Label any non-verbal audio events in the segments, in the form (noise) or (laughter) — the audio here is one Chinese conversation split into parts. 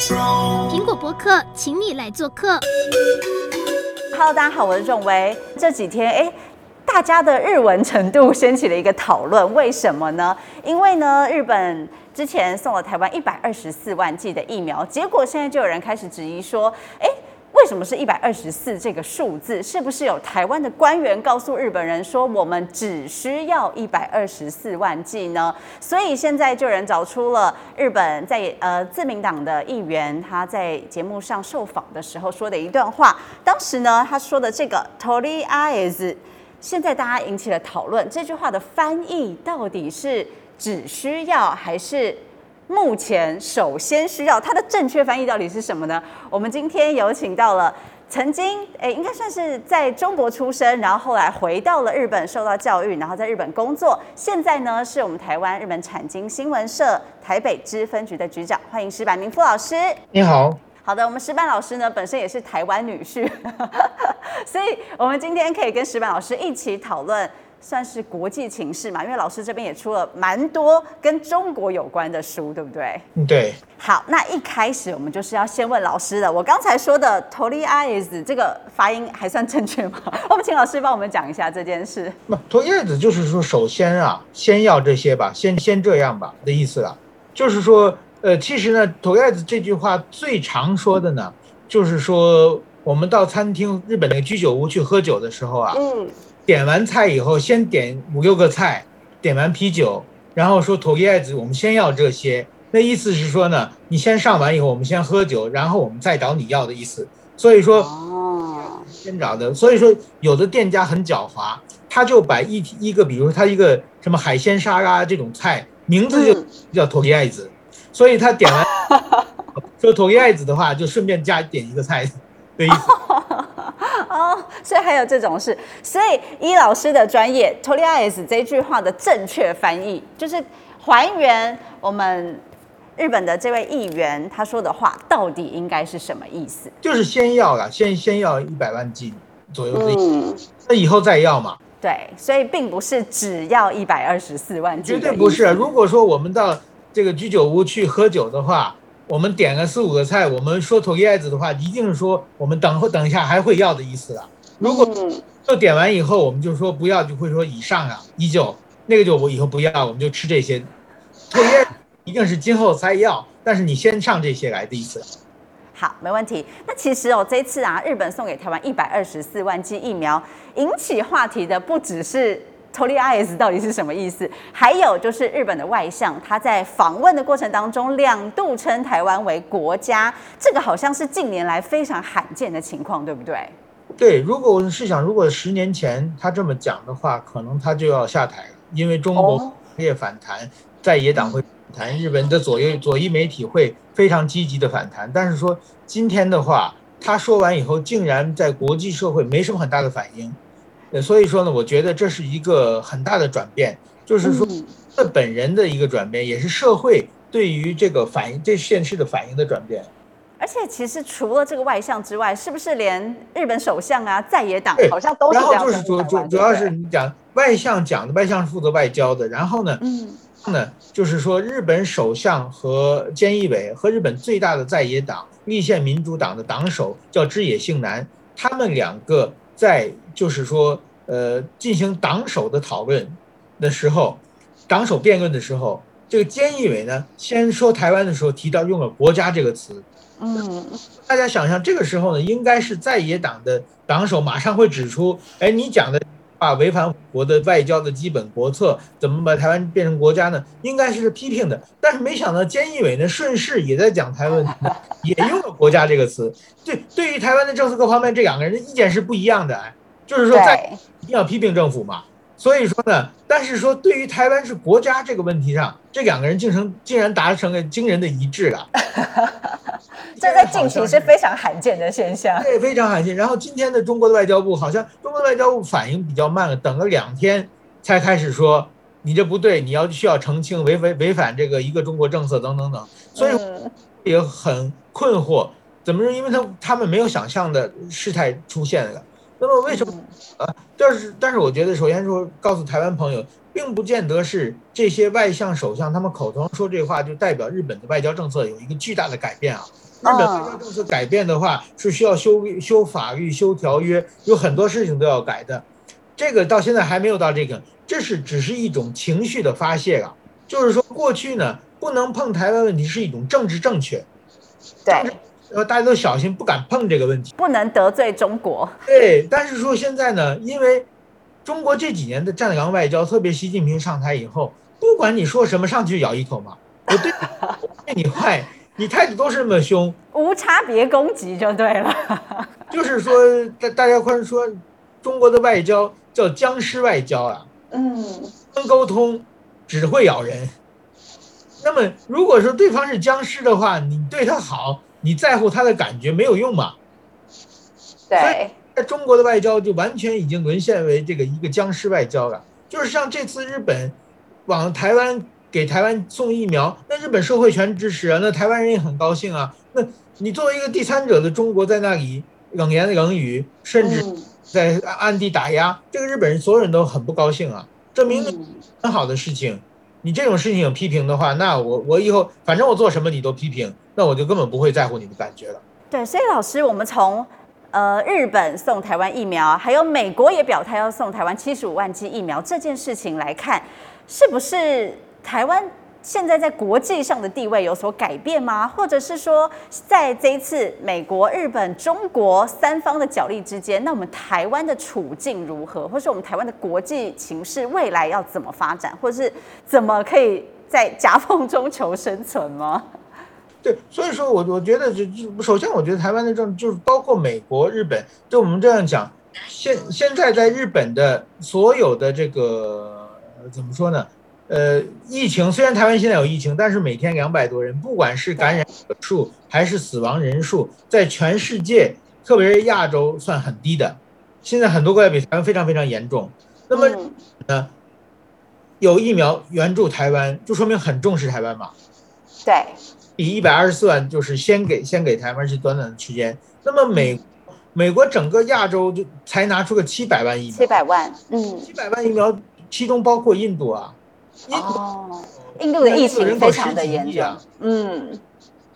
苹果博客，请你来做客。Hello，大家好，我是仲威。这几天，哎，大家的日文程度掀起了一个讨论，为什么呢？因为呢，日本之前送了台湾一百二十四万剂的疫苗，结果现在就有人开始质疑说，哎。为什么是一百二十四这个数字？是不是有台湾的官员告诉日本人说，我们只需要一百二十四万剂呢？所以现在就有人找出了日本在呃自民党的议员他在节目上受访的时候说的一段话。当时呢，他说的这个“とりあえず”，现在大家引起了讨论。这句话的翻译到底是只需要还是？ 目前首先需要它的正确翻译到底是什么呢？我们今天有请到了曾经诶，应该算是在中国出生，然后后来回到了日本受到教育，然后在日本工作，现在呢是我们台湾日本产经新闻社台北支分局的局长，欢迎石板明夫老师。你好。好的，我们石板老师呢本身也是台湾女婿，(laughs) 所以我们今天可以跟石板老师一起讨论。算是国际情势嘛，因为老师这边也出了蛮多跟中国有关的书，对不对？对。好，那一开始我们就是要先问老师了。我刚才说的 toりあえず这个发音还算正确吗？我们请老师帮我们讲一下这件事。(laughs) 那 toりあえず就是说，首先啊，先要这些吧，先先这样吧的意思了。就是说，呃，其实呢，toりあえず这句话最常说的呢，就是说我们到餐厅日本那个居酒屋去喝酒的时候啊，嗯。 点完菜以后，先点五六个菜，点完啤酒，然后说とりあえず，我们先要这些。那意思是说呢，你先上完以后，我们先喝酒，然后我们再找你要的意思。所以说，哦，先找的。所以说，有的店家很狡猾，他就把一一个，比如说他一个什么海鲜沙拉这种菜，名字就叫とりあえず，所以他点完说とりあえず的话，就顺便加点一个菜 的意(laughs) 思。哦，所以还有这种事，所以依老师的专业，とりあえず这句话的正确翻译就是还原我们日本的这位议员他说的话，到底应该是什么意思？就是先要了，先先要一百万剂左右的意思，那以后再要嘛。对，所以并不是只要一百二十四万剂，绝对不是。如果说我们到这个居酒屋去喝酒的话。 我们点个四五个菜，我们说とりあえず的话，一定是说我们等会等一下还会要的意思了。如果就点完以后，我们就说不要，就会说以上啊，依旧那个就我以后不要，我们就吃这些。とりあえず一定是今后才要，但是你先上这些来的意思。好，没问题。那其实哦，这次啊，日本送给台湾一百二十四万剂疫苗，引起话题的不只是。 とりあえず到底是什么意思？还有就是日本的外相，他在访问的过程当中两度称台湾为国家，这个好像是近年来非常罕见的情况，对不对？对，如果我是想，如果十年前他这么讲的话，可能他就要下台了，因为中国也反弹，在野党会反弹，日本的左右左翼媒体会非常积极的反弹。但是说今天的话，他说完以后，竟然在国际社会没什么很大的反应。 所以说呢，我觉得这是一个很大的转变，就是说，这本人的一个转变，也是社会对于这个反应、这现实的反应的转变。而且，其实除了这个外相之外，是不是连日本首相啊、在野党好像都是这样？然后就是主主主要是你讲外相讲的，外相是负责外交的。然后呢，嗯，呢就是说日本首相和菅义伟和日本最大的在野党立宪民主党的党首叫枝野幸男，他们两个。在就是说，呃，进行党首的讨论的时候，党首辩论的时候，这个菅义伟呢，先说台湾的时候提到用了“国家”这个词。嗯，大家想象这个时候呢，应该是在野党的党首马上会指出，哎，你讲的话违反我的外交的基本国策，怎么把台湾变成国家呢？应该是批评的。但是没想到菅义伟呢，顺势也在讲台湾，也用了“国家”这个词。对，对于台湾的政策各方面，这两个人的意见是不一样的。哎，就是说在一定要批评政府嘛。所以说呢，但是说对于台湾是国家这个问题上，这两个人竟成竟然达成了惊人的一致了。(laughs) 这在近期是非常罕见的现象。对，非常罕见。然后今天的中国的外交部好像中国的外交部反应比较慢了，等了两天才开始说你这不对，你要需要澄清，违违违反这个一个中国政策等等等。所以也很困惑，怎么是？因为他他们没有想象的事态出现了。那么为什么啊？但是但是我觉得，首先说告诉台湾朋友，并不见得是这些外相首相他们口头上说这话就代表日本的外交政策有一个巨大的改变啊。日本外交政策改变的话，是需要修修法律、修条约，有很多事情都要改的。这个到现在还没有到这个，这是只是一种情绪的发泄啊。就是说，过去呢，不能碰台湾问题是一种政治正确，对，呃，大家都小心不敢碰这个问题，不能得罪中国。对，但是说现在呢，因为中国这几年的战狼外交，特别习近平上台以后，不管你说什么，上去咬一口嘛，我对，我对你坏。你态度都是那么凶，无差别攻击就对了。(laughs) 就是说，大大家会说，中国的外交叫僵尸外交啊。嗯，能沟通，只会咬人。那么，如果说对方是僵尸的话，你对他好，你在乎他的感觉没有用嘛？对，在中国的外交就完全已经沦陷为这个一个僵尸外交了。就是像这次日本往台湾。给台湾送疫苗，那日本社会全支持啊，那台湾人也很高兴啊。那你作为一个第三者的中国，在那里冷言冷语，甚至在暗地打压，这个日本人所有人都很不高兴啊。证明很好的事情，你这种事情有批评的话，那我我以后反正我做什么你都批评，那我就根本不会在乎你的感觉了。对，所以老师，我们从呃日本送台湾疫苗，还有美国也表态要送台湾七十五万剂疫苗这件事情来看，是不是？台湾现在在国际上的地位有所改变吗？或者是说，在这一次美国、日本、中国三方的角力之间，那我们台湾的处境如何？或是我们台湾的国际情势未来要怎么发展？或是怎么可以在夹缝中求生存吗？对，所以说我我觉得就就首先，我觉得台湾的政就是包括美国、日本，就我们这样讲，现现在在日本的所有的这个怎么说呢？呃，疫情虽然台湾现在有疫情，但是每天两百多人，不管是感染者数还是死亡人数，在全世界，特别是亚洲算很低的。现在很多国家比台湾非常非常严重。那么呢，有疫苗援助台湾，就说明很重视台湾嘛。对，以一百二十四万就是先给先给台湾是短短的区间。那么美美国整个亚洲就才拿出个七百万疫苗，七百万，嗯，七百万疫苗，其中包括印度啊。哦，(laughs) 印度的疫情非常的严重，嗯，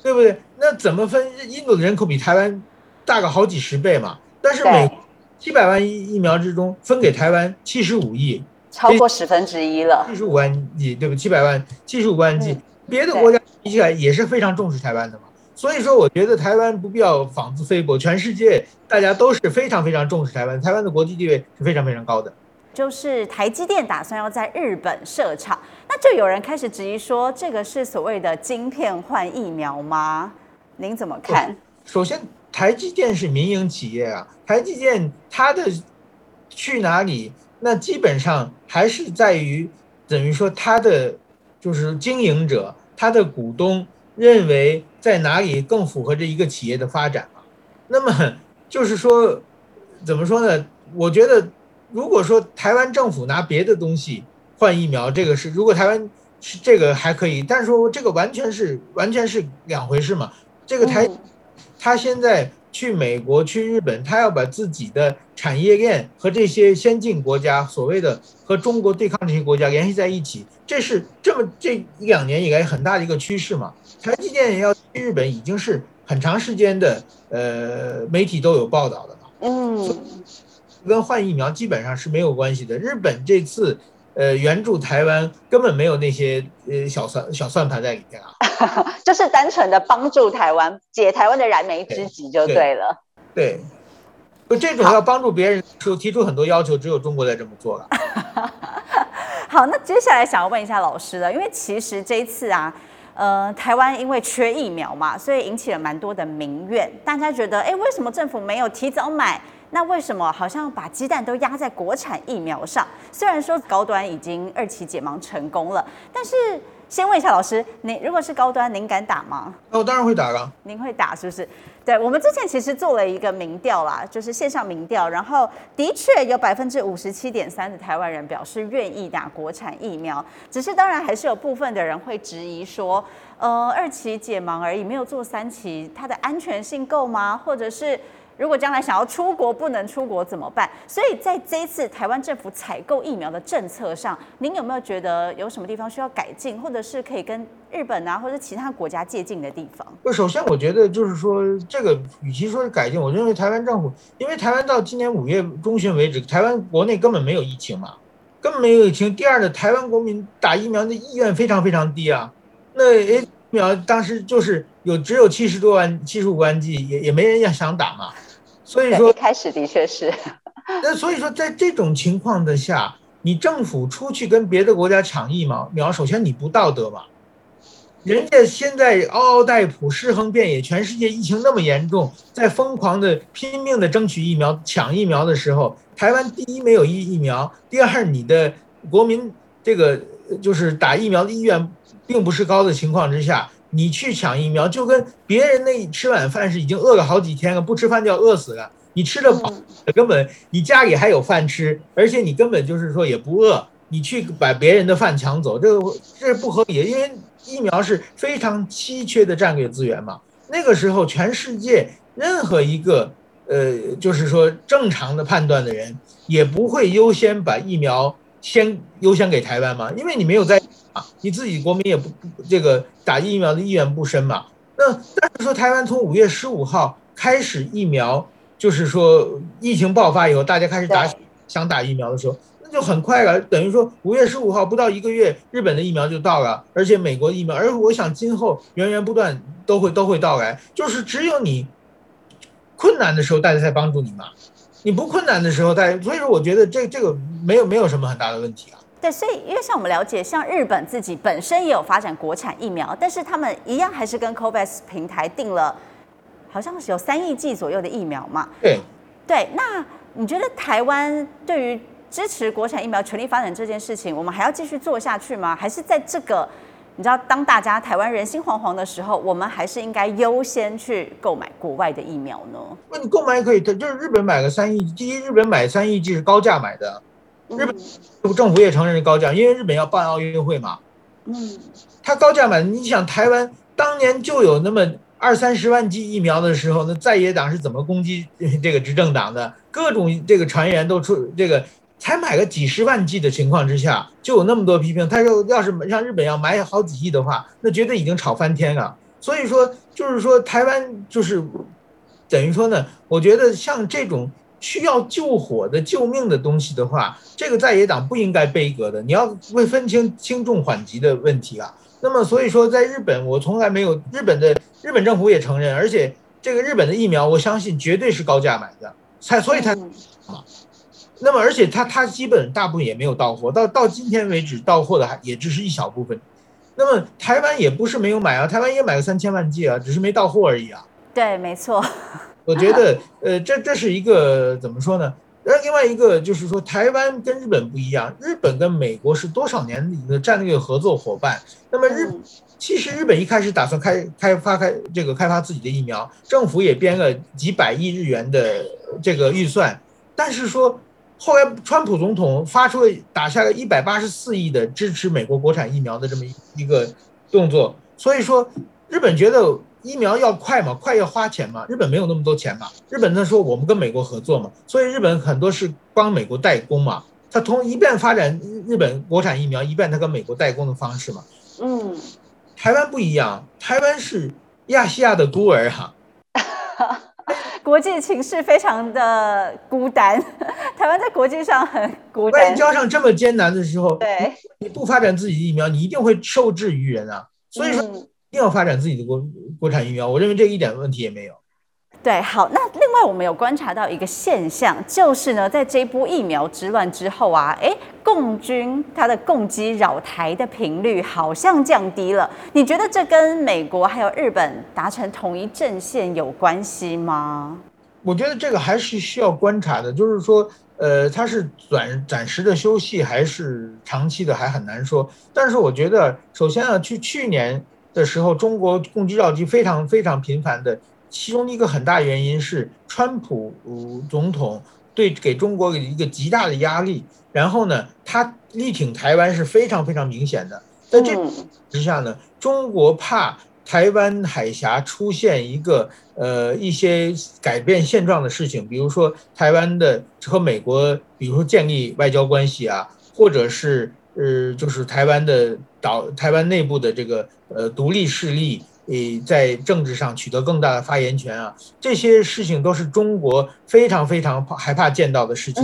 对不对？那怎么分？印度的人口比台湾大个好几十倍嘛。但是每七百万疫疫苗之中分给台湾七十五亿，超过十分之一了。七十五万剂，对不？七百万，七十五万剂，别的国家比起来也是非常重视台湾的嘛。所以说，我觉得台湾不必要妄自菲薄，全世界大家都是非常非常重视台湾，台湾的国际地位是非常非常高的。就是台积电打算要在日本设厂，那就有人开始质疑说，这个是所谓的晶片换疫苗吗？您怎么看？首先，台积电是民营企业啊，台积电它的去哪里，那基本上还是在于等于说它的就是经营者，它的股东认为在哪里更符合这一个企业的发展嘛。那么就是说，怎么说呢？我觉得。如果说台湾政府拿别的东西换疫苗，这个是如果台湾是这个还可以，但是说这个完全是完全是两回事嘛。这个台，他现在去美国去日本，他要把自己的产业链和这些先进国家所谓的和中国对抗这些国家联系在一起，这是这么这一两年以来很大的一个趋势嘛。台积电要去日本已经是很长时间的，呃，媒体都有报道的嘛。嗯。跟换疫苗基本上是没有关系的。日本这次，呃，援助台湾根本没有那些呃小算小算盘在里面啊，(laughs) 就是单纯的帮助台湾解台湾的燃眉之急就对了。对，就这种要帮助别人就提出很多要求，只有中国在这么做了。(laughs) 好，那接下来想要问一下老师了，因为其实这一次啊，呃，台湾因为缺疫苗嘛，所以引起了蛮多的民怨。大家觉得，哎，为什么政府没有提早买？那为什么好像把鸡蛋都压在国产疫苗上？虽然说高端已经二期解盲成功了，但是先问一下老师，您如果是高端，您敢打吗？那我当然会打了。您会打是不是？对，我们之前其实做了一个民调啦，就是线上民调，然后的确有百分之五十七点三的台湾人表示愿意打国产疫苗，只是当然还是有部分的人会质疑说，呃，二期解盲而已，没有做三期，它的安全性够吗？或者是？如果将来想要出国不能出国怎么办？所以在这一次台湾政府采购疫苗的政策上，您有没有觉得有什么地方需要改进，或者是可以跟日本啊或者其他国家借鉴的地方？不，首先我觉得就是说，这个与其说是改进，我认为台湾政府，因为台湾到今年五月中旬为止，台湾国内根本没有疫情嘛，根本没有疫情。第二呢，台湾国民打疫苗的意愿非常非常低啊，那疫苗当时就是有只有七十多万、七十五万剂，也也没人要想打嘛。所以说，一开始的确是。(laughs) 那所以说，在这种情况的下，你政府出去跟别的国家抢疫苗，苗首先你不道德嘛。人家现在嗷嗷待哺、尸横遍野，全世界疫情那么严重，在疯狂的拼命的争取疫苗、抢疫苗的时候，台湾第一没有疫疫苗，第二你的国民这个就是打疫苗的意愿并不是高的情况之下。你去抢疫苗，就跟别人那吃晚饭是已经饿了好几天了，不吃饭就要饿死了。你吃的饱，根本你家里还有饭吃，而且你根本就是说也不饿，你去把别人的饭抢走，这个这是不合理的。因为疫苗是非常稀缺的战略资源嘛。那个时候，全世界任何一个呃，就是说正常的判断的人，也不会优先把疫苗先优先给台湾嘛，因为你没有在。啊，你自己国民也不这个打疫苗的意愿不深嘛？那但是说台湾从五月十五号开始疫苗，就是说疫情爆发以后，大家开始打想打疫苗的时候，那就很快了。等于说五月十五号不到一个月，日本的疫苗就到了，而且美国疫苗，而我想今后源源不断都会都会到来。就是只有你困难的时候，大家才帮助你嘛。你不困难的时候，大家所以说我觉得这这个没有没有什么很大的问题啊。对，所以因为像我们了解，像日本自己本身也有发展国产疫苗，但是他们一样还是跟 COVAX 平台订了，好像是有三亿剂左右的疫苗嘛。对，对。那你觉得台湾对于支持国产疫苗全力发展这件事情，我们还要继续做下去吗？还是在这个你知道当大家台湾人心惶惶的时候，我们还是应该优先去购买国外的疫苗呢？那你购买可以，就是日本买个三亿，第一日本买三亿剂是高价买的。日本政府也承认是高价，因为日本要办奥运会嘛。嗯，他高价买，你想台湾当年就有那么二三十万剂疫苗的时候，那在野党是怎么攻击 (laughs) 这个执政党的？各种这个传言都出，这个才买个几十万剂的情况之下，就有那么多批评。他说，要是让日本要买好几亿的话，那绝对已经炒翻天了。所以说，就是说台湾就是等于说呢，我觉得像这种。需要救火的、救命的东西的话，这个在野党不应该杯葛的。你要会分清轻重缓急的问题啊。那么，所以说，在日本，我从来没有日本的日本政府也承认，而且这个日本的疫苗，我相信绝对是高价买的，才所以他啊。那么，而且他他基本大部分也没有到货，到到今天为止到货的还也只是一小部分。那么台湾也不是没有买啊，台湾也买了三千万剂啊，只是没到货而已啊。对，没错。我觉得，呃，这这是一个怎么说呢？而另外一个就是说，台湾跟日本不一样，日本跟美国是多少年的战略合作伙伴。那么日，其实日本一开始打算开开发开这个开发自己的疫苗，政府也编了几百亿日元的这个预算，但是说后来川普总统发出了打下了一百八十四亿的支持美国国产疫苗的这么一个动作，所以说日本觉得。疫苗要快嘛，快要花钱嘛。日本没有那么多钱嘛。日本他说我们跟美国合作嘛，所以日本很多是帮美国代工嘛。他同一半发展日本国产疫苗，一半他跟美国代工的方式嘛。嗯，台湾不一样，台湾是亚细亚的孤儿哈。(laughs) 国际情势非常的孤单，(laughs) 台湾在国际上很孤单。外交上这么艰难的时候，对，你不发展自己的疫苗，你一定会受制于人啊。所以说。嗯一定要发展自己的国国产疫苗，我认为这一点问题也没有。对，好，那另外我们有观察到一个现象，就是呢，在这一波疫苗之乱之后啊，哎，共军它的共机扰台的频率好像降低了。你觉得这跟美国还有日本达成统一阵线有关系吗？我觉得这个还是需要观察的，就是说，呃，它是短暂时的休息还是长期的，还很难说。但是我觉得，首先啊，去去年。的时候，中国共机绕机非常非常频繁的，其中一个很大原因是川普总统对给中国一个极大的压力，然后呢，他力挺台湾是非常非常明显的。在这之下呢，中国怕台湾海峡出现一个呃一些改变现状的事情，比如说台湾的和美国，比如说建立外交关系啊，或者是呃就是台湾的岛台湾内部的这个呃独立势力，呃在政治上取得更大的发言权啊，这些事情都是中国非常非常害怕见到的事情。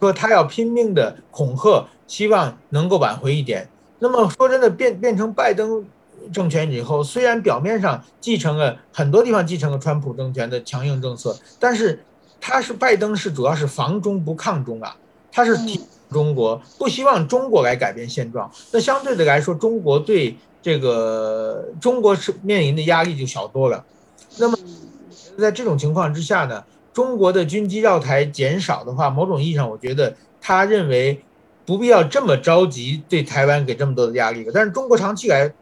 说他要拼命的恐吓，希望能够挽回一点。那么说真的，变变成拜登。政权以后，虽然表面上继承了很多地方继承了川普政权的强硬政策，但是他是拜登是主要是防中不抗中啊，他是提中国，不希望中国来改变现状。那相对的来说，中国对这个中国是面临的压力就小多了。那么在这种情况之下呢，中国的军机绕台减少的话，某种意义上，我觉得他认为不必要这么着急对台湾给这么多的压力了。但是中国长期来。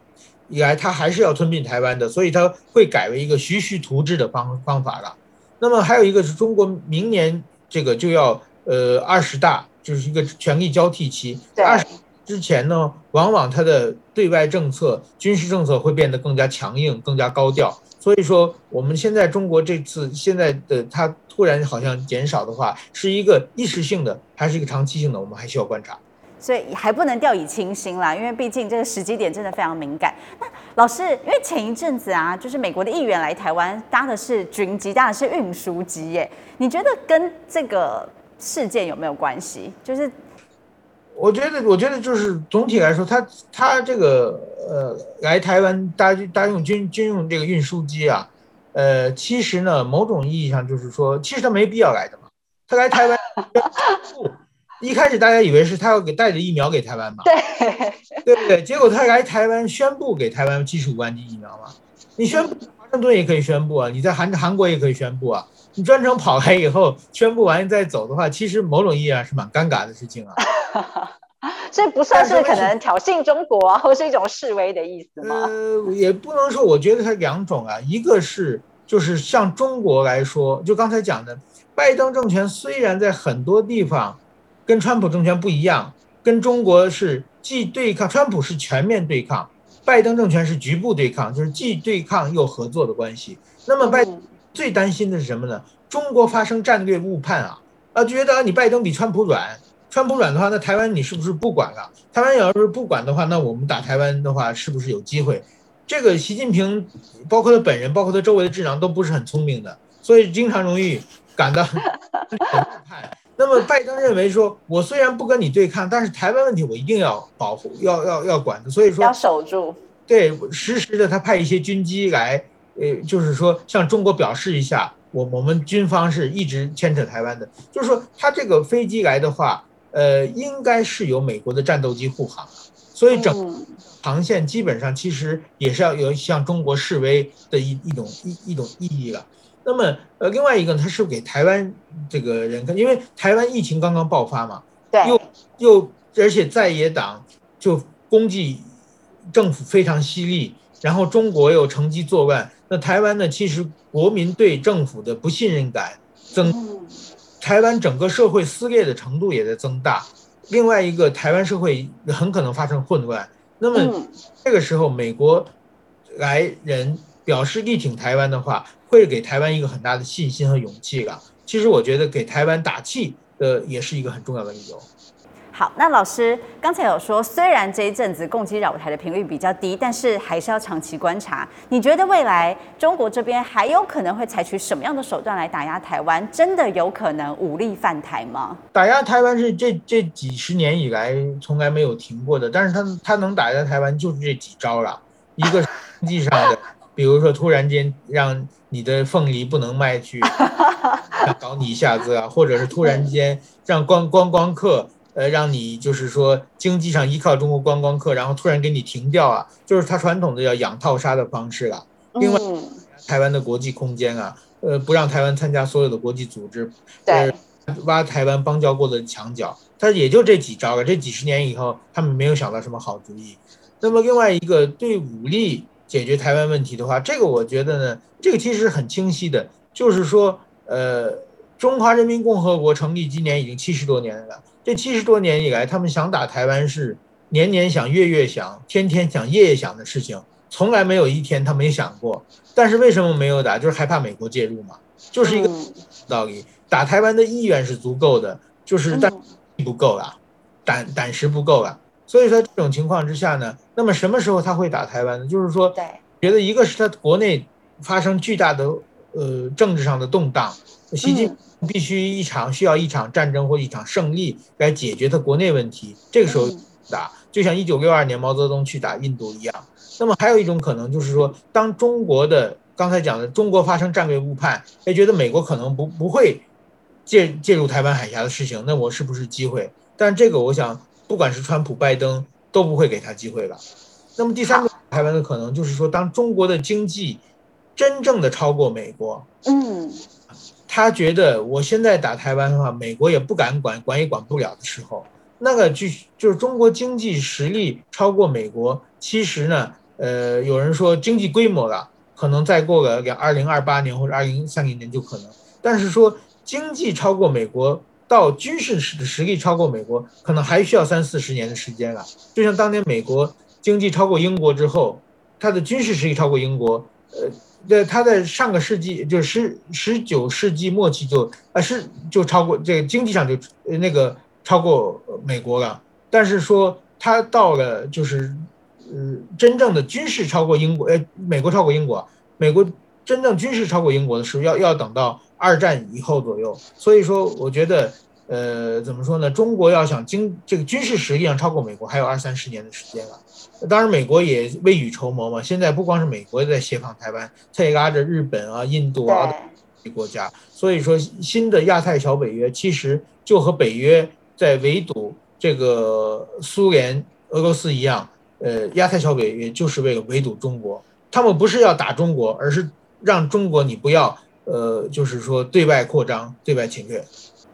以来，他还是要吞并台湾的，所以他会改为一个徐徐图之的方方法了。那么还有一个是中国明年这个就要呃二十大，就是一个权力交替期。在二十之前呢，往往他的对外政策、军事政策会变得更加强硬、更加高调。所以说，我们现在中国这次现在的它突然好像减少的话，是一个一时性的，还是一个长期性的？我们还需要观察。所以还不能掉以轻心啦，因为毕竟这个时机点真的非常敏感。那老师，因为前一阵子啊，就是美国的议员来台湾搭的是军机，搭的是运输机耶，你觉得跟这个事件有没有关系？就是我觉得，我觉得就是总体来说，他他这个呃来台湾搭搭用军军用这个运输机啊，呃，其实呢，某种意义上就是说，其实他没必要来的嘛，他来台湾。(laughs) 一开始大家以为是他要给带着疫苗给台湾嘛？对，对不对？结果他来台湾宣布给台湾七十五万剂疫苗嘛？你宣布华盛顿也可以宣布啊，你在韩韩国也可以宣布啊。你专程跑来以后宣布完再走的话，其实某种意义上是蛮尴尬的事情啊。(laughs) 所以不算是可能挑衅中国啊，或是一种示威的意思吗？呃，也不能说，我觉得它两种啊，一个是就是像中国来说，就刚才讲的，拜登政权虽然在很多地方。跟川普政权不一样，跟中国是既对抗，川普是全面对抗，拜登政权是局部对抗，就是既对抗又合作的关系。那么拜登最担心的是什么呢？中国发生战略误判啊啊，觉得你拜登比川普软，川普软的话，那台湾你是不是不管了？台湾要是不管的话，那我们打台湾的话是不是有机会？这个习近平，包括他本人，包括他周围的智囊都不是很聪明的，所以经常容易感到 (laughs) 误判。那么拜登认为说，我虽然不跟你对抗，但是台湾问题我一定要保护，要要要管的。所以说要守住。对，实时的他派一些军机来，呃，就是说向中国表示一下，我我们军方是一直牵扯台湾的。就是说他这个飞机来的话，呃，应该是有美国的战斗机护航，所以整航线基本上其实也是要有向中国示威的一一种一一种意义了。那么，呃，另外一个，他是给台湾这个人看，因为台湾疫情刚刚爆发嘛，对，又又而且在野党就攻击政府非常犀利，然后中国又乘机作乱，那台湾呢，其实国民对政府的不信任感增，台湾整个社会撕裂的程度也在增大。另外一个，台湾社会很可能发生混乱。那么这个时候，美国来人表示力挺台湾的话。会给台湾一个很大的信心和勇气了。其实我觉得给台湾打气的也是一个很重要的理由。好，那老师刚才有说，虽然这一阵子共机扰台的频率比较低，但是还是要长期观察。你觉得未来中国这边还有可能会采取什么样的手段来打压台湾？真的有可能武力犯台吗？打压台湾是这这几十年以来从来没有停过的，但是他他能打压台湾就是这几招了。一个经济上的，比如说突然间让。你的凤梨不能卖去，搞你一下子啊，或者是突然间让观观光客，呃，让你就是说经济上依靠中国观光客，然后突然给你停掉啊，就是他传统的叫养套杀的方式了。另外，台湾的国际空间啊，呃，不让台湾参加所有的国际组织，对，挖台湾邦交过的墙角，他也就这几招了。这几十年以后，他们没有想到什么好主意。那么另外一个对武力。解决台湾问题的话，这个我觉得呢，这个其实很清晰的，就是说，呃，中华人民共和国成立今年已经七十多年了，这七十多年以来，他们想打台湾是年年想、月月想、天天想、夜夜想的事情，从来没有一天他没想过。但是为什么没有打？就是害怕美国介入嘛，就是一个道理。打台湾的意愿是足够的，就是但不够了，胆胆识不够了。所以说这种情况之下呢，那么什么时候他会打台湾呢？就是说，觉得一个是他国内发生巨大的呃政治上的动荡，习近平必须一场需要一场战争或一场胜利来解决他国内问题，这个时候打，就像一九六二年毛泽东去打印度一样。那么还有一种可能就是说，当中国的刚才讲的中国发生战略误判，哎觉得美国可能不不会介介入台湾海峡的事情，那我是不是机会？但这个我想。不管是川普、拜登都不会给他机会了。那么第三个台湾的可能就是说，当中国的经济真正的超过美国，嗯，他觉得我现在打台湾的话，美国也不敢管，管也管不了的时候，那个就就是中国经济实力超过美国。其实呢，呃，有人说经济规模了，可能再过个两二零二八年或者二零三零年就可能。但是说经济超过美国。到军事实实力超过美国，可能还需要三四十年的时间了。就像当年美国经济超过英国之后，它的军事实力超过英国，呃，在它在上个世纪就十十九世纪末期就啊是就超过这个经济上就那个超过美国了。但是说它到了就是呃真正的军事超过英国，呃美国超过英国，美国真正军事超过英国的时候要要等到。二战以后左右，所以说我觉得，呃，怎么说呢？中国要想经这个军事实力上超过美国，还有二三十年的时间了。当然，美国也未雨绸缪嘛。现在不光是美国在协防台湾，他也拉着日本啊、印度啊的国家。所以说，新的亚太小北约其实就和北约在围堵这个苏联、俄罗斯一样。呃，亚太小北约就是为了围堵中国。他们不是要打中国，而是让中国你不要。呃，就是说对外扩张、对外侵略。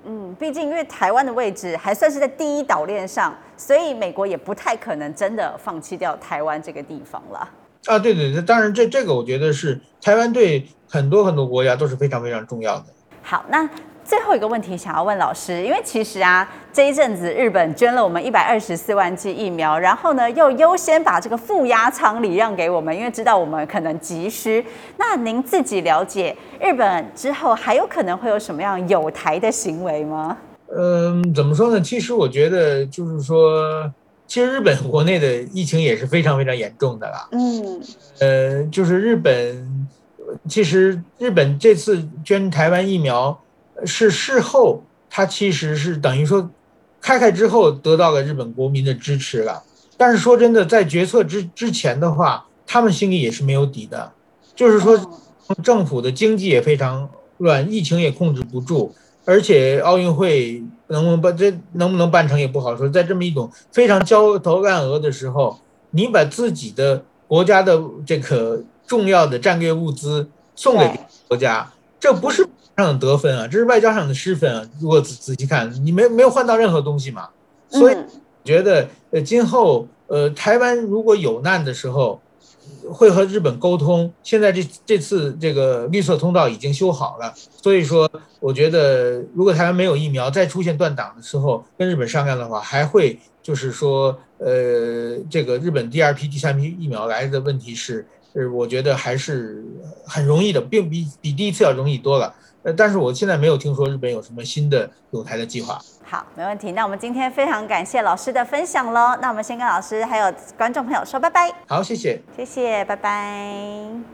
嗯，毕竟因为台湾的位置还算是在第一岛链上，所以美国也不太可能真的放弃掉台湾这个地方了。啊，对对对，当然这这个我觉得是台湾对很多很多国家都是非常非常重要的。好，那。最后一个问题想要问老师，因为其实啊，这一阵子日本捐了我们一百二十四万剂疫苗，然后呢又优先把这个负压舱礼让给我们，因为知道我们可能急需。那您自己了解日本之后还有可能会有什么样有台的行为吗？嗯，怎么说呢？其实我觉得就是说，其实日本国内的疫情也是非常非常严重的啦。嗯，呃，就是日本，其实日本这次捐台湾疫苗。是事后，他其实是等于说，开开之后得到了日本国民的支持了。但是说真的，在决策之之前的话，他们心里也是没有底的。就是说，政府的经济也非常乱，疫情也控制不住，而且奥运会能不能办，这能不能办成也不好说。在这么一种非常焦头烂额的时候，你把自己的国家的这个重要的战略物资送给国家，这不是。上的得分啊，这是外交上的失分啊！如果仔仔细看，你没没有换到任何东西嘛？所以觉得呃，今后呃，台湾如果有难的时候，会和日本沟通。现在这这次这个绿色通道已经修好了，所以说我觉得，如果台湾没有疫苗，再出现断档的时候，跟日本商量的话，还会就是说呃，这个日本第二批、第三批疫苗来的问题是，呃，我觉得还是很容易的，并比比第一次要容易多了。呃，但是我现在没有听说日本有什么新的有台的计划。好，没问题。那我们今天非常感谢老师的分享喽。那我们先跟老师还有观众朋友说拜拜。好，谢谢。谢谢，拜拜。